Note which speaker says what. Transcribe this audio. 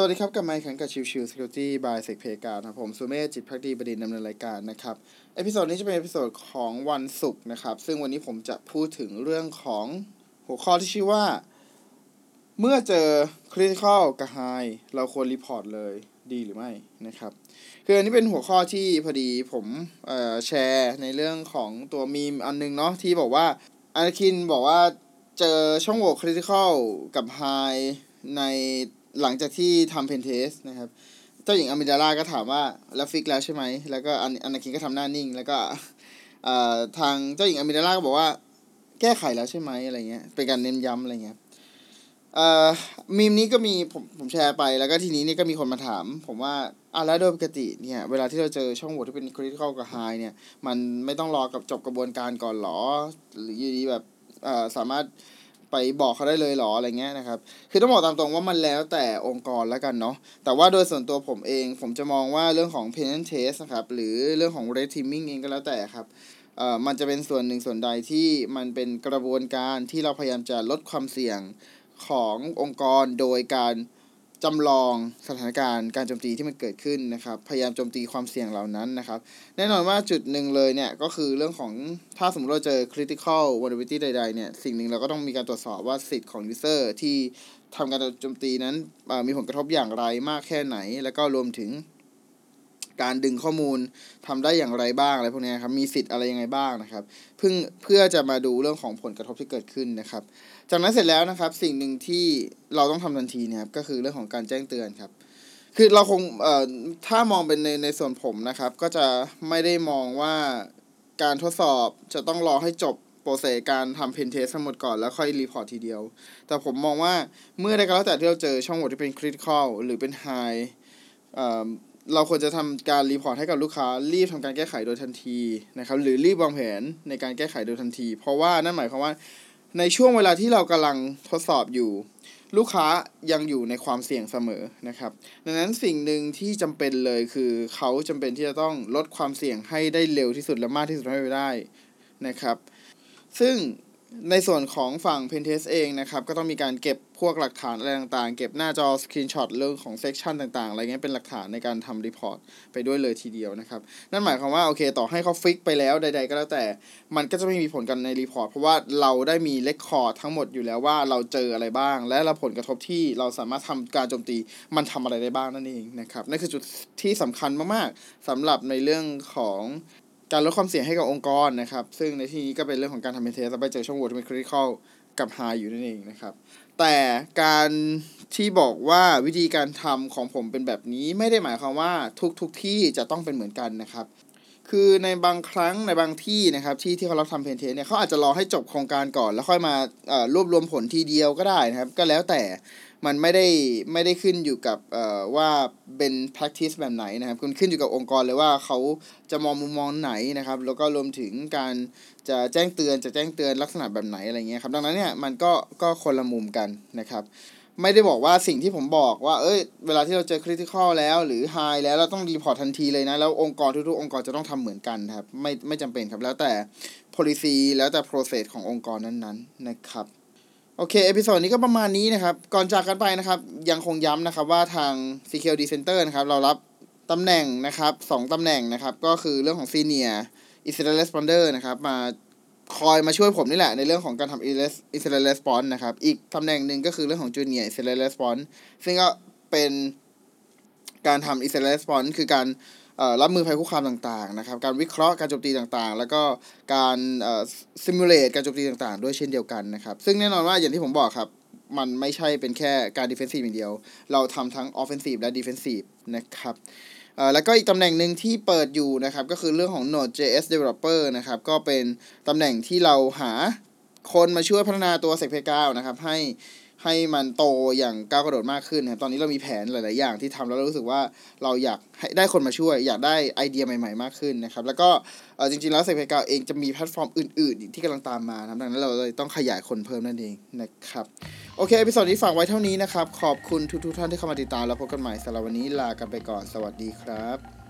Speaker 1: สวัสดีครับ กับไมค์ขันกับชิวชิว Security by s e c p a y การครับผมสุเมธจิตพักดีบดินดำเนินรายการนะครับ episode นี้จะเป็น episode ของวันศุกร์นะครับ ซึ่งวันนี้ผมจะพูดถึงเรื่องของหัวข้อที่ชื่อว่า เมื่อเจอ critical กับ high เราควร report เลยดีหรือไม่นะครับ คืออันนี้เป็นหัวข้อที่พอดีผมแชร์ในเรื่องของตัวมีมอันนึงเนาะที่บอกว่าอานาคินบอกว่าเจอช่องโหว่ critical กับ high ใน หลังจากที่ทำ pentest นะครับ เจ้าหญิงอมิดาล่าก็ถามว่าแล้ว fix แล้วใช่ไหม แล้วก็อันอนาคินก็ทำหน้านิ่ง แล้วก็อทางเจ้าหญิงอมิดาล่าก็บอกว่าแก้ไขแล้วใช่ไหมอะไรเงี้ย เป็นการเน้นย้ำอะไรเงี้ยมีมนี้ก็มีผมผมแชร์ไป แล้วก็ทีนี้นี่ก็มีคนมาถาม ผมว่าอะแล้วโดยปกติเนี่ยเวลาที่เราเจอช่องโหว่ที่เป็น critical กับ high เนี่ย มันไม่ต้องรอกับจบกระบวนการก่อนหรอ หรืออยู่ดีแบบสามารถ ไปบอกเขาได้เลยหรออะไรเงี้ยนะครับ คือต้องบอกตามตรงว่ามันแล้วแต่องค์กรแล้วกันเนาะ แต่ว่าโดยส่วนตัวผมเองผมจะมองว่าเรื่องของ p e n a n t test นะครับ หรือเรื่องของ red teaming เองก็แล้วแต่ครับเอ่อมันจะเป็นส่วนหนึ่งส่วนใดที่มันเป็นกระบวนการที่เราพยายามจะลดความเสี่ยงขององค์กรโดยการ จำลองสถานการณ์การโจมตีที่มันเกิดขึ้นนะครับ พยายามโจมตีความเสี่ยงเหล่านั้นนะครับ แน่นอนว่าจุดหนึ่งเลยเนี่ยก็คือเรื่องของถ้าสมมติเราเจอ critical vulnerability ใดๆเนี่ยสิ่งหนึ่งเราก็ต้องมีการตรวจสอบว่าสิทธิ์ของ user ที่ทำการโจมตีนั้นมีผลกระทบอย่างไรมากแค่ไหน แล้วก็รวมถึง การดึงข้อมูลทำได้อย่างไรบ้างอะไรพวกนี้ครับมีสิทธิ์อะไรยังไงบ้างนะครับเพื่อเพื่อจะมาดูเรื่องของผลกระทบที่เกิดขึ้นนะครับ จากนั้นเสร็จแล้วนะครับสิ่งหนึ่งที่เราต้องทำทันทีนะครับก็คือเรื่องของการแจ้งเตือนครับคือเราคงเอ่อถ้ามองเป็นในในส่วนผมนะครับ ก็จะไม่ได้มองว่าการทดสอบจะต้องรอให้จบ process การทำ pentest ทั้งหมดก่อนแล้วค่อย report ทีเดียว แต่ผมมองว่าเมื่อใดก็แล้วแต่ที่เราเจอช่องโหว่ที่เป็น critical หรือเป็น high เราควรจะทำการ report ให้กับลูกค้ารีบทำการแก้ไขโดยทันทีนะครับหรือรีบวางแผนในการแก้ไขโดยทันที เพราะว่านั่นหมายความว่าในช่วงเวลาที่เรากำลังทดสอบอยู่ ลูกค้ายังอยู่ในความเสี่ยงเสมอนะครับ ดังนั้นสิ่งหนึ่งที่จำเป็นเลยคือเขาจำเป็นที่จะต้องลดความเสี่ยงให้ได้เร็วที่สุดและมากที่สุดเท่าที่จะได้นะครับ ซึ่ง ในส่วนของฝั่ง Pentest เองนะครับ ก็ต้องมีการเก็บพวกหลักฐานอะไรต่างๆ เก็บหน้าจอ screenshot เรื่องของ section ต่างๆ อะไรเงี้ยเป็นหลักฐานในการทำ report ไปด้วยเลยทีเดียวนะครับ นั่นหมายความว่าโอเค ต่อให้เขา fix ไปแล้วใด ๆ ก็แล้วแต่มันก็จะไม่มีผลกันใน report เพราะว่าเราได้มี record ทั้งหมดอยู่แล้วว่าเราเจออะไรบ้าง และเราผลกระทบที่เราสามารถทำการโจมตีมันทำอะไรได้บ้างนั่นเองนะครับนั่นคือจุดที่สำคัญมากๆสำหรับในเรื่องของ การลดความเสี่ยงให้กับองค์กรนะครับ ซึ่งในที่นี้ก็เป็นเรื่องของการทำ pentest ไปเจอช่องโหว่ที่เป็น critical กับ high อยู่นั่นเองนะครับ แต่การที่บอกว่าวิธีการทำของผมเป็นแบบนี้ไม่ได้หมายความว่าทุกทุกที่จะต้องเป็นเหมือนกันนะครับ คือในบางครั้งในบางที่นะครับที่ที่เขารับทำเพนเทสเนี่ยเขาอาจจะรอให้จบโครงการก่อน แล้วค่อยมารวบรวมผลทีเดียวก็ได้นะครับ ก็แล้วแต่ มันไม่ได้ไม่ได้ขึ้นอยู่กับว่าเป็น practice แบบไหนนะครับคุณขึ้นอยู่กับองค์กรเลยว่าเขาจะมองมุมมองไหนนะครับ แล้วก็รวมถึงการจะแจ้งเตือนจะแจ้งเตือนลักษณะแบบไหนอะไรเงี้ยครับดังนั้นเนี่ยมันก็ก็คนละมุมกันนะครับ ไม่ได้บอกว่าสิ่งที่ผมบอกว่าเอ้ยเวลาที่เราเจอ critical แล้ว หรือ high แล้วเราต้อง report ทันทีเลยนะ แล้วองค์กรทุกๆองค์กรจะต้องทำเหมือนกันครับ ไม่ไม่จำเป็นครับแล้วแต่ policy แล้วแต่ process ขององค์กรนั้นๆนะครับ โอเค episode นี้ก็ประมาณนี้นะครับ ก่อนจากกันไปนะครับ ยังคงย้ำนะครับว่าทาง Secure-D Center นะครับ เรารับตำแหน่งนะครับสองตำแหน่งนะครับ ก็คือเรื่องของ Senior Incident Responder นะครับ มาคอยมาช่วยผมนี่แหละในเรื่องของการทำ Incident Response นะครับ อีกตำแหน่งหนึ่งก็คือเรื่องของ Junior Incident Response ซึ่งก็เป็นการทำ Incident Response คือการ รับมือภัยคุกคามต่างๆนะครับการวิเคราะห์การโจมตีต่างๆ แล้วก็การ simulate การโจมตีต่างๆ ด้วยเช่นเดียวกันนะครับซึ่งแน่นอนว่าอย่างที่ผมบอกครับมันไม่ใช่เป็นแค่การ defensive อย่างเดียว เราทำทั้ง offensive และ defensive นะครับแล้วก็อีกตำแหน่งหนึ่งที่เปิดอยู่นะครับก็คือเรื่องของ Node.js Developer นะครับก็เป็นตำแหน่งที่เราหาคนมาช่วยพัฒนาตัว s e c p 9นะครับให้ ให้มันโตอย่างก้าวกระโดดมากขึ้นนะครับตอนนี้เรามีแผนหลาย ๆ อย่างที่ทำแล้วรู้สึกว่าเราอยากให้ได้คนมาช่วย อยากได้ไอเดียใหม่ ๆ มากขึ้นนะครับ แล้วก็จริง ๆ แล้วเซฟเกาเองจะมีแพลตฟอร์มอื่น ๆ ที่กำลังตามมาดังนั้นเราเลยต้องขยายคนเพิ่มนั่นเองนะครับ โอเค episode นี้ฝากไว้เท่านี้นะครับ ขอบคุณทุก ๆ ท่านที่เข้ามาติดตามแล้วพบกันใหม่สำหรับวันนี้ลากันไปก่อนสวัสดีครับ